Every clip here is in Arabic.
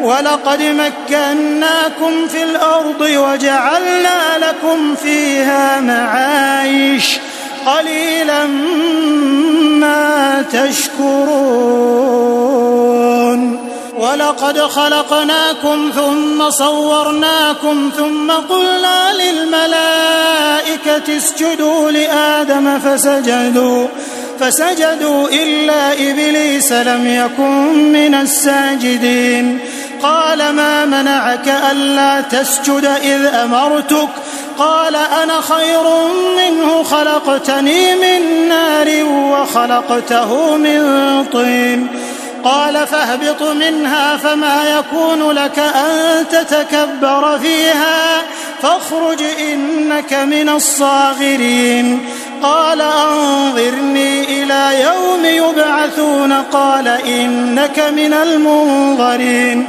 ولقد مكناكم في الأرض وجعلنا لكم فيها معايش قليلا ما تشكرون. ولقد خلقناكم ثم صورناكم ثم قلنا للملائكة اسجدوا لآدم فسجدوا فسجدوا إلا إبليس لم يكن من الساجدين. قال ما منعك ألا تسجد إذ أمرتك؟ قال أنا خير منه خلقتني من نار وخلقته من طين. قال فاهبط منها فما يكون لك أن تتكبر فيها فاخرج إنك من الصاغرين. قال أنظرني إلى يوم يبعثون قال إنك من المنظرين.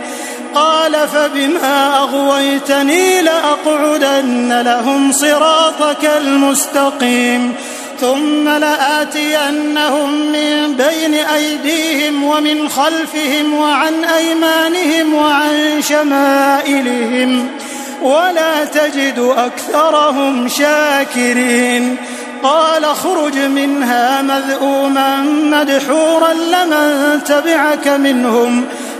قال فبما أغويتني لأقعدن لهم صراطك المستقيم ثم لآتينهم من بين أيديهم ومن خلفهم وعن أيمانهم وعن شمائلهم ولا تجد أكثرهم شاكرين قال اخرج منها مذءوما مدحورا لمن تبعك منهم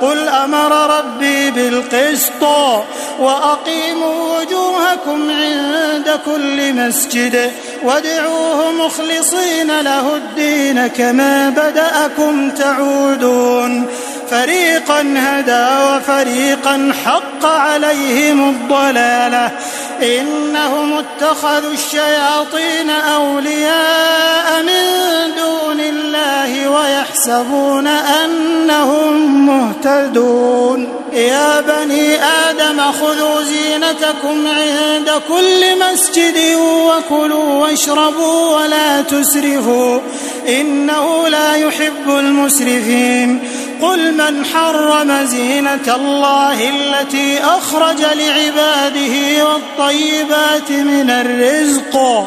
قل أمر ربي بالقسط وأقيموا وجوهكم عند كل مسجد وادعوه مخلصين له الدين كما بدأكم تعودون. فريقا هدى وفريقا حق عليهم الضلالة. إنهم اتخذوا الشياطين أولياء من دون الله ويحسبون أنهم مهتدون. يا بني آدم خذوا زينتكم عند كل مسجد وكلوا واشربوا ولا تسرفوا. إنه لا يحب المسرفين. قل من حرم زينة الله التي أخرج لعباده والطيبات من الرزق؟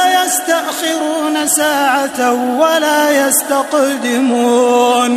يستأخرون ساعة ولا يستقدمون.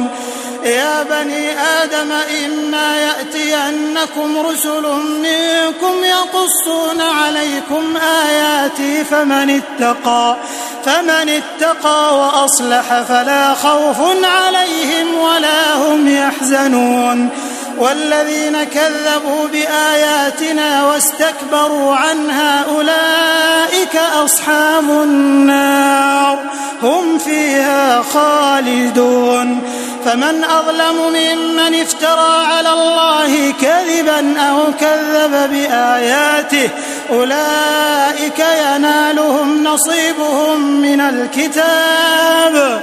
يا بني آدم إما يأتينكم رسل منكم يقصون عليكم آياتي فمن اتقى فمن اتقى وأصلح فلا خوف عليهم ولا هم يحزنون. والذين كذبوا بآياتنا واستكبروا عنها أولئك أصحاب النار هم فيها خالدون فمن أظلم ممن افترى على الله كذبا أو كذب بآياته أولئك ينالهم نصيبهم من الكتاب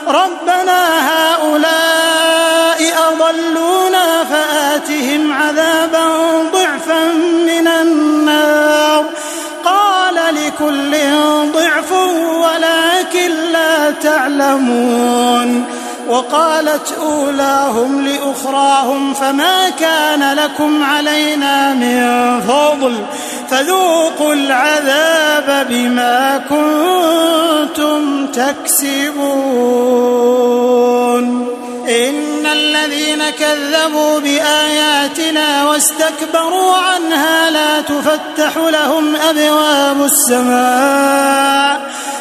ربنا هؤلاء أضلونا فآتهم عذابا ضعفا من النار. قال لكل ضعف ولكن لا تعلمون. وقالت أولاهم لأخراهم فما كان لكم علينا من فضل. فذوقوا العذاب بما كنتم تكسبون. إن الذين كذبوا بآياتنا واستكبروا عنها لا تفتح لهم أبواب السماء.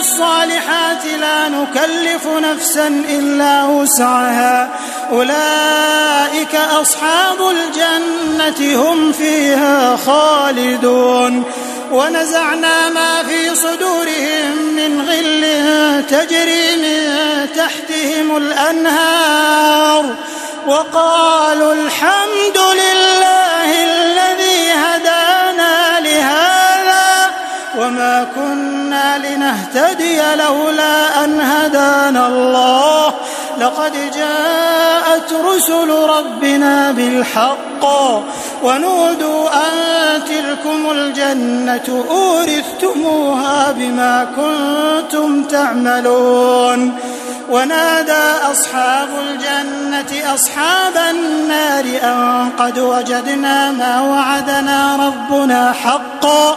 الصالحات لا نكلف نفسا إلا وسعها. أولئك أصحاب الجنة هم فيها خالدون. ونزعنا ما في صدورهم من غل تجري من تحتهم الأنهار. وقالوا الحمد لله الذي هدانا وما كنا لنهتدي لولا أن هدانا الله. لقد جاءت رسل ربنا بالحق ونودوا أن تلكم الجنة أورثتموها بما كنتم تعملون. ونادى أصحاب الجنة أصحاب النار أن قد وجدنا ما وعدنا ربنا حقا.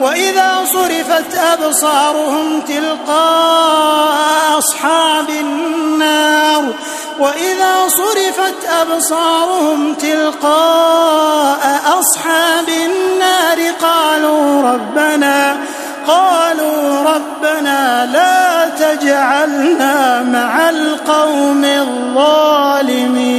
وإذا صرفت أبصارهم تلقاء أصحاب النار وإذا صرفت أبصارهم تلقاء أصحاب النار قالوا ربنا قالوا ربنا لا تجعلنا مع القوم الظالمين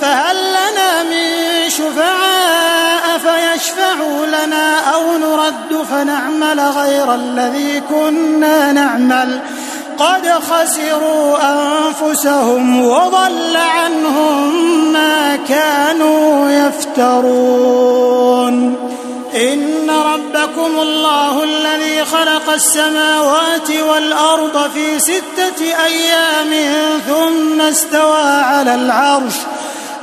فهل لنا من شفعاء فيشفعوا لنا أو نرد فنعمل غير الذي كنا نعمل؟ قد خسروا أنفسهم وضل عنهم ما كانوا يفترون. إن ربكم الله الذي خلق السماوات والأرض في ستة أيام ثم استوى على العرش.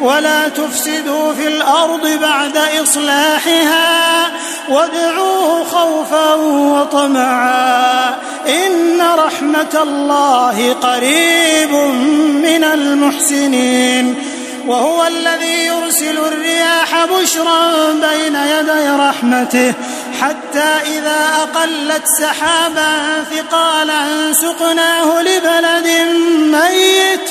ولا تفسدوا في الأرض بعد إصلاحها وادعوه خوفا وطمعا إن رحمة الله قريب من المحسنين وهو الذي يرسل الرياح بشرا بين يدي رحمته حتى إذا أقلت سحابا ثقالا سقناه لبلد ميت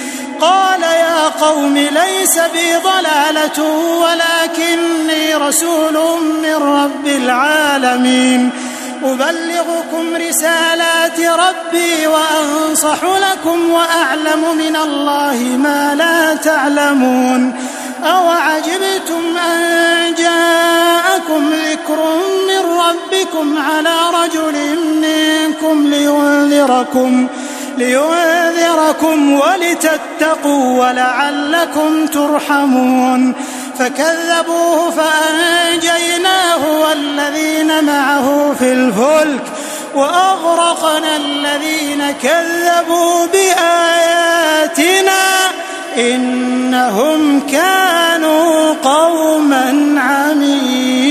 قال يا قوم ليس بي ضلالة ولكني رسول من رب العالمين. أبلغكم رسالات ربي وأنصح لكم وأعلم من الله ما لا تعلمون. أوعجبتم أن جاءكم ذكر من ربكم على رجل منكم لينذركم. لينذركم ولتتقوا ولعلكم ترحمون فكذبوه فأنجيناه والذين معه في الفلك وأغرقنا الذين كذبوا بآياتنا إنهم كانوا قوما عمين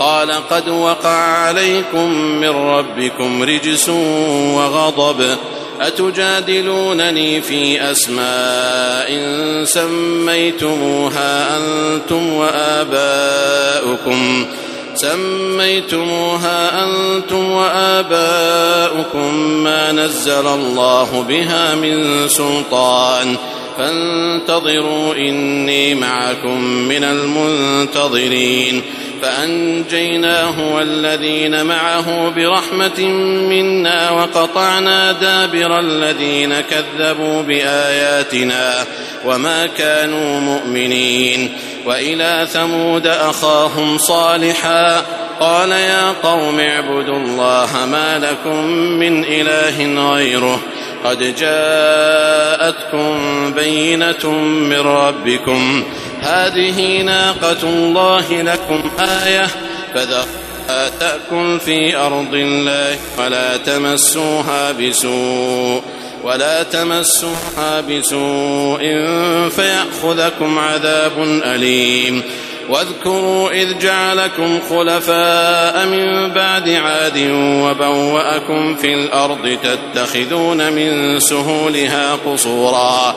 قال قد وقع عليكم من ربكم رجس وغضب أتجادلونني في أسماء سميتموها أنتم وآباؤكم سميتموها أنتم وآباؤكم ما نزل الله بها من سلطان فانتظروا إني معكم من المنتظرين فأنجيناه والذين معه برحمة منا وقطعنا دابر الذين كذبوا بآياتنا وما كانوا مؤمنين وإلى ثمود أخاهم صالحا قال يا قوم اعبدوا الله ما لكم من إله غيره قد جاءتكم بينة من ربكم هذه ناقة الله لكم آية فذر تأكل في أرض الله ولا تمسوها بسوء ولا تمسوها بسوء فيأخذكم عذاب أليم واذكروا إذ جعلكم خلفاء من بعد عاد وبوأكم في الأرض تتخذون من سهولها قصورا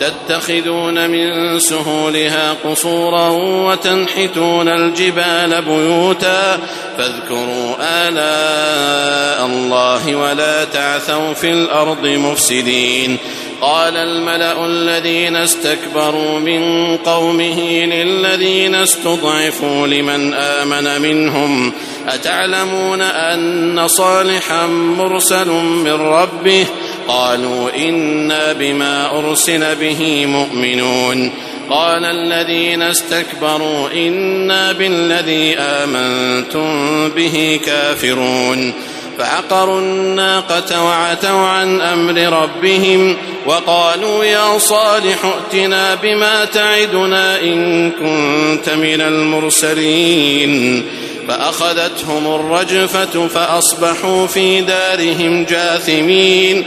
تتخذون من سهولها قصورا وتنحتون الجبال بيوتا فاذكروا آلاء الله ولا تعثوا في الأرض مفسدين. قال الملأ الذين استكبروا من قومه للذين استضعفوا لمن آمن منهم أتعلمون أن صالحا مرسل من ربه قالوا إنا بما أرسل به مؤمنون قال الذين استكبروا إنا بالذي آمنتم به كافرون فعقروا الناقة وعتوا عن أمر ربهم وقالوا يا صالح ائتنا بما تعدنا إن كنت من المرسلين فأخذتهم الرجفة فأصبحوا في دارهم جاثمين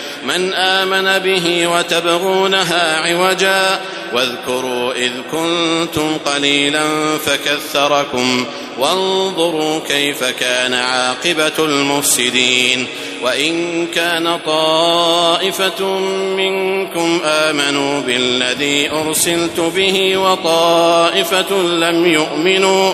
من آمن به وتبغونها عوجا واذكروا إذ كنتم قليلا فكثركم وانظروا كيف كان عاقبة المفسدين وإن كان طائفة منكم آمنوا بالذي أرسلت به وطائفة لم يؤمنوا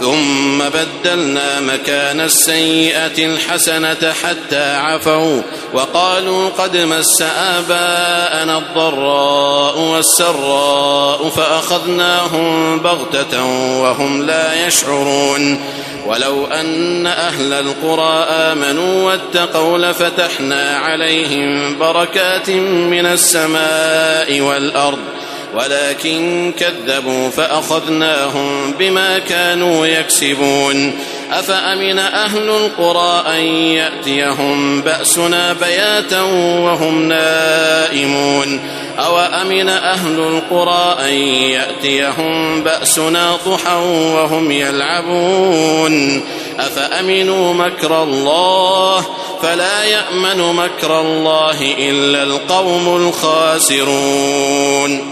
ثم بدلنا مكان السيئة الحسنة حتى عفوا وقالوا قد مس آباءنا الضراء والسراء فأخذناهم بغتة وهم لا يشعرون ولو أن أهل القرى آمنوا واتقوا لفتحنا عليهم بركات من السماء والأرض ولكن كذبوا فأخذناهم بما كانوا يكسبون. أفأمن أهل القرى أن يأتيهم بأسنا بياتا وهم نائمون؟ أو أمن أهل القرى أن يأتيهم بأسنا ضحى وهم يلعبون؟ أفأمنوا مكر الله؟ فلا يأمن مكر الله إلا القوم الخاسرون.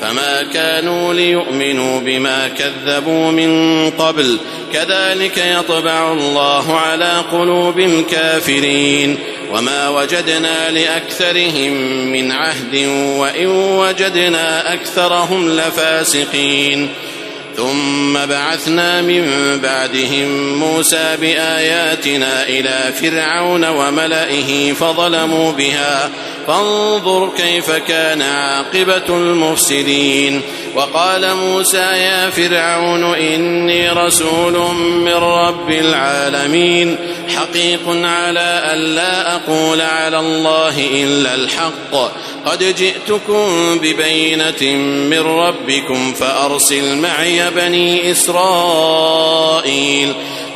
فما كانوا ليؤمنوا بما كذبوا من قبل. كذلك يطبع الله على قلوب الكافرين. وما وجدنا لأكثرهم من عهد وإن وجدنا أكثرهم لفاسقين. ثم بعثنا من بعدهم موسى بآياتنا إلى فرعون وملئه فظلموا بها. فانظر كيف كان عاقبة المفسدين. وقال موسى يا فرعون إني رسول من رب العالمين. حقيق على الا أقول على الله إلا الحق. قد جئتكم ببينة من ربكم فأرسل معي بني إسرائيل.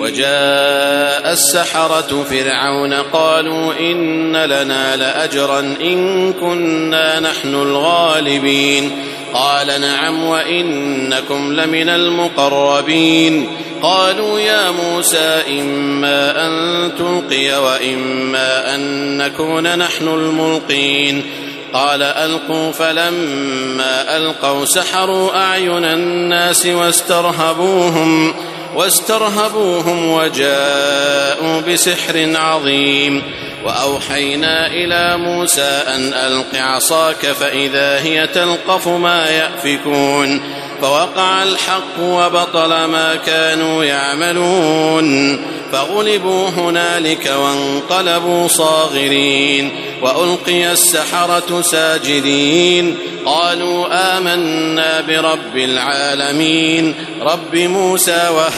وجاء السحرة فرعون قالوا إن لنا لأجرا إن كنا نحن الغالبين. قال نعم وإنكم لمن المقربين. قالوا يا موسى إما أن تلقي وإما أن نكون نحن الملقين. قال ألقوا فلما ألقوا سحروا أعين الناس واسترهبوهم. واسترهبوهم وجاءوا بسحر عظيم. وأوحينا إلى موسى أن ألق عصاك فإذا هي تلقف ما يأفكون. فوقع الحق وبطل ما كانوا يعملون. فغلبوا هنالك وانقلبوا صاغرين. وألقي السحرة ساجدين. قالوا آمنا برب العالمين. رب موسى وهارون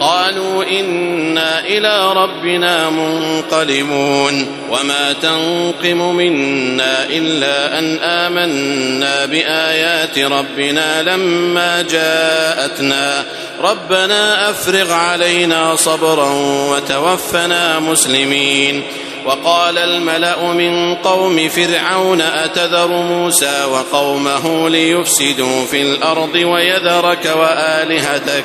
قالوا إنا إلى ربنا منقلبون وما تنقم منا إلا أن آمنا بآيات ربنا لما جاءتنا ربنا أفرغ علينا صبرا وتوفنا مسلمين وقال الملأ من قوم فرعون أتذر موسى وقومه ليفسدوا في الأرض ويذرك وآلهتك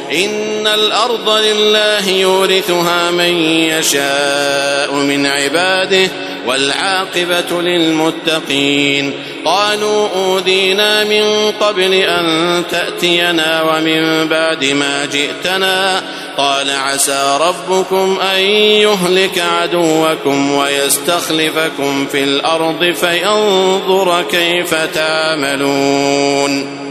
إن الأرض لله يورثها من يشاء من عباده والعاقبة للمتقين. قالوا أوذينا من قبل أن تأتينا ومن بعد ما جئتنا. قال عسى ربكم أن يهلك عدوكم ويستخلفكم في الأرض فينظر كيف تعملون.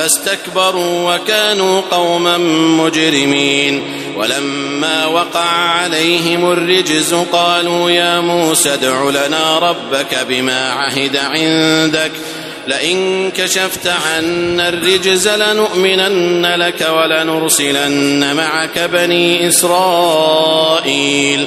فاستكبروا وكانوا قوما مجرمين. ولما وقع عليهم الرجز قالوا يا موسى ادع لنا ربك بما عهد عندك. لئن كشفت عنا الرجز لنؤمنن لك ولنرسلن معك بني إسرائيل.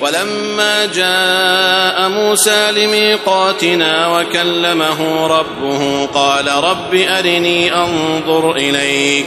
ولما جاء موسى لميقاتنا وكلمه ربه قال رب أرني أنظر إليك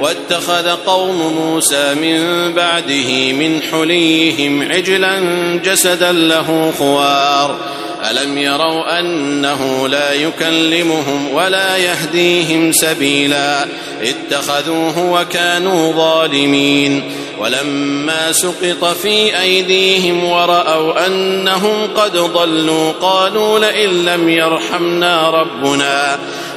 واتخذ قوم موسى من بعده من حليهم عجلا جسدا له خوار. ألم يروا أنه لا يكلمهم ولا يهديهم سبيلا؟ اتخذوه وكانوا ظالمين. ولما سقط في أيديهم ورأوا أنهم قد ضلوا قالوا لئن لم يرحمنا ربنا.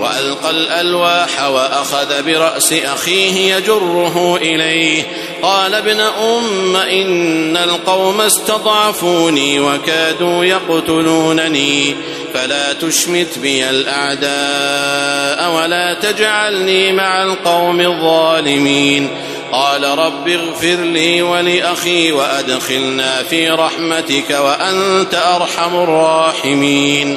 وألقى الألواح وأخذ برأس أخيه يجره إليه. قال ابن أم إن القوم استضعفوني وكادوا يقتلونني. فلا تشمت بي الأعداء ولا تجعلني مع القوم الظالمين. قال رب اغفر لي ولأخي وأدخلنا في رحمتك وأنت أرحم الراحمين.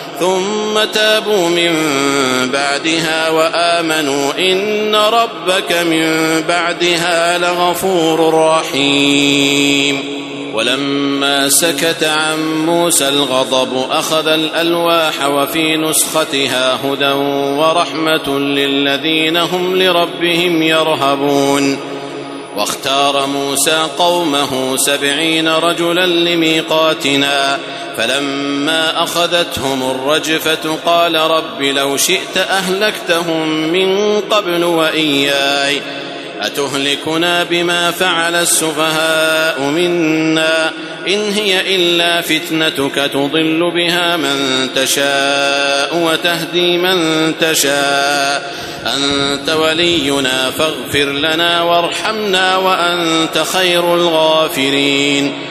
ثم تابوا من بعدها وآمنوا إن ربك من بعدها لغفور رحيم. ولما سكت عن موسى الغضب أخذ الألواح وفي نسختها هدى ورحمة للذين هم لربهم يرهبون. واختار موسى قومه سبعين رجلا لميقاتنا. فلما أخذتهم الرجفة قال رب لو شئت أهلكتهم من قبل وإياي أتهلكنا بما فعل السفهاء منا إن هي إلا فتنتك تضل بها من تشاء وتهدي من تشاء أنت ولينا فاغفر لنا وارحمنا وأنت خير الغافرين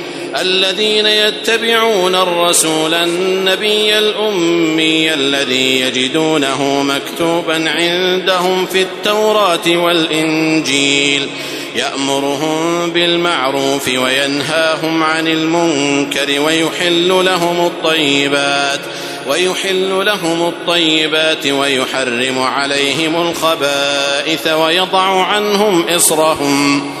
الذين يتبعون الرسول النبي الأمي الذي يجدونه مكتوبا عندهم في التوراة والإنجيل يأمرهم بالمعروف وينهاهم عن المنكر ويحل لهم الطيبات ويحل لهم الطيبات ويحرم عليهم الخبائث ويضع عنهم إصرهم.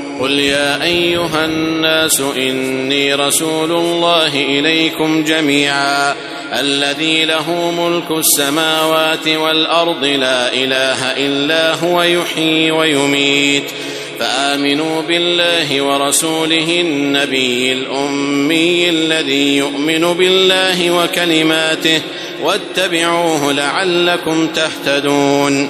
قل يا أيها الناس إني رسول الله إليكم جميعا الذي له ملك السماوات والأرض لا إله إلا هو يحيي ويميت فآمنوا بالله ورسوله النبي الأمي الذي يؤمن بالله وكلماته واتبعوه لعلكم تهتدون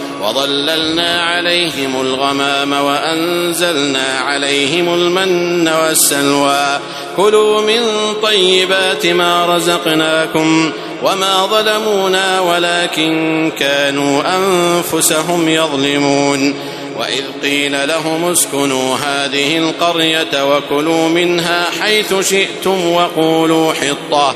وظللنا عليهم الغمام وأنزلنا عليهم المن والسلوى. كلوا من طيبات ما رزقناكم وما ظلمونا ولكن كانوا أنفسهم يظلمون. وإذ قيل لهم اسكنوا هذه القرية وكلوا منها حيث شئتم وقولوا حطة.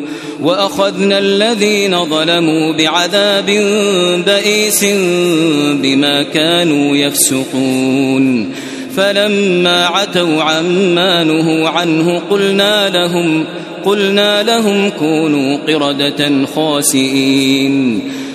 وأخذنا الذين ظلموا بعذاب بئيس بما كانوا يفسقون. فلما عتوا عما نهوا عنه قلنا لهم قلنا لهم كونوا قردة خاسئين.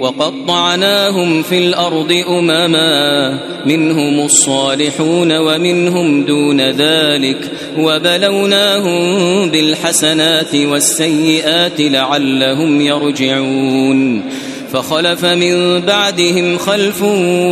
وقطعناهم في الأرض أمما منهم الصالحون ومنهم دون ذلك وبلوناهم بالحسنات والسيئات لعلهم يرجعون. فخلف من بعدهم خلف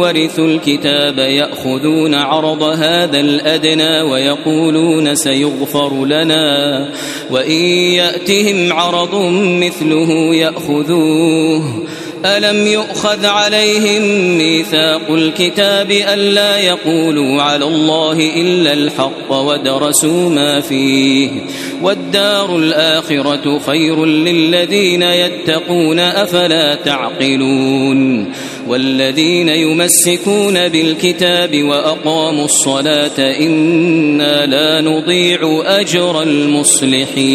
ورثوا الكتاب يأخذون عرض هذا الأدنى ويقولون سيغفر لنا وإن يأتهم عرض مثله يأخذوه. ألم يؤخذ عليهم ميثاق الكتاب ألا يقولوا على الله إلا الحق ودرسوا ما فيه والدار الآخرة خير للذين يتقون أفلا تعقلون والذين يمسكون بالكتاب وأقاموا الصلاة إنا لا نضيع أجر المصلحين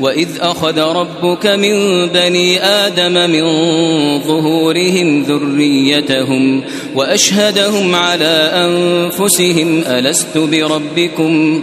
وإذ أخذ ربك من بني آدم من ظهورهم ذريتهم وأشهدهم على أنفسهم ألست بربكم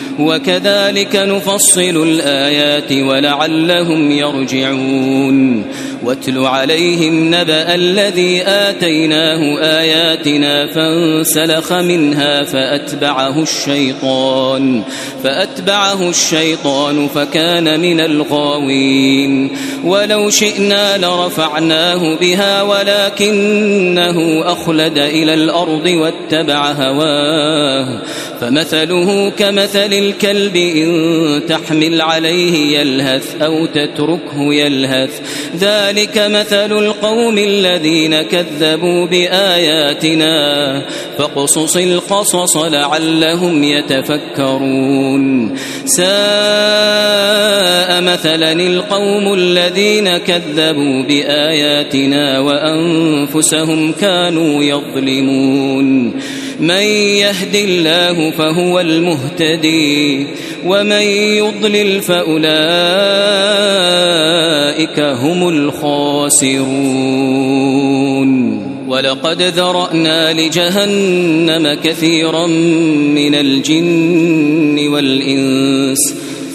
وكذلك نفصل الآيات ولعلهم يرجعون. واتل عليهم نبأ الذي آتيناه آياتنا فانسلخ منها فأتبعه الشيطان فأتبعه الشيطان فكان من الغاوين. ولو شئنا لرفعناه بها ولكنه أخلد إلى الأرض واتبع هواه. فمثله كمثل الكلب إن تحمل عليه يلهث أو تتركه يلهث ذلك مثل القوم الذين كذبوا بآياتنا فاقصص القصص لعلهم يتفكرون. ساء مثلا القوم الذين كذبوا بآياتنا وأنفسهم كانوا يظلمون. من يهد الله فهو المهتدي ومن يضلل فأولئك هم الخاسرون. ولقد ذرأنا لجهنم كثيرا من الجن والإنس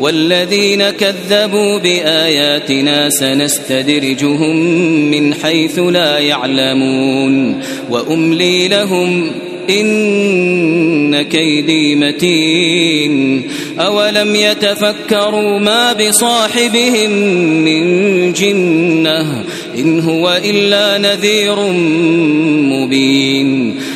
والذين كذبوا بآياتنا سنستدرجهم من حيث لا يعلمون وأملي لهم إن كيدي متين أولم يتفكروا ما بصاحبهم من جنة إن هو إلا نذير مبين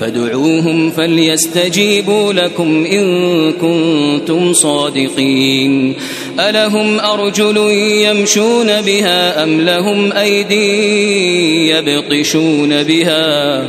فادعوهم فليستجيبوا لكم إن كنتم صادقين. ألهم أرجل يمشون بها أم لهم أيدي يبطشون بها؟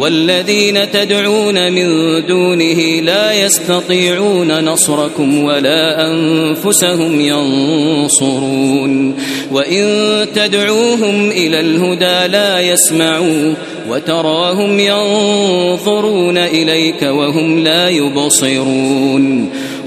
والذين تدعون من دونه لا يستطيعون نصركم ولا أنفسهم ينصرون. وإن تدعوهم إلى الهدى لا يسمعوا وتراهم ينظرون إليك وهم لا يبصرون.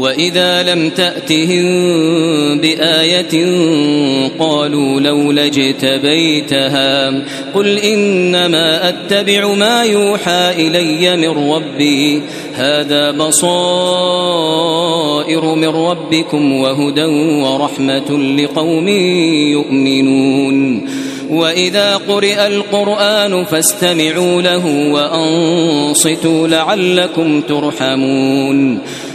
وإذا لم تأتهم بآية قالوا لولا اجتبيتها. قل إنما أتبع ما يوحى إلي من ربي. هذا بصائر من ربكم وهدى ورحمة لقوم يؤمنون. وإذا قرئ القرآن فاستمعوا له وأنصتوا لعلكم ترحمون.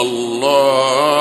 الله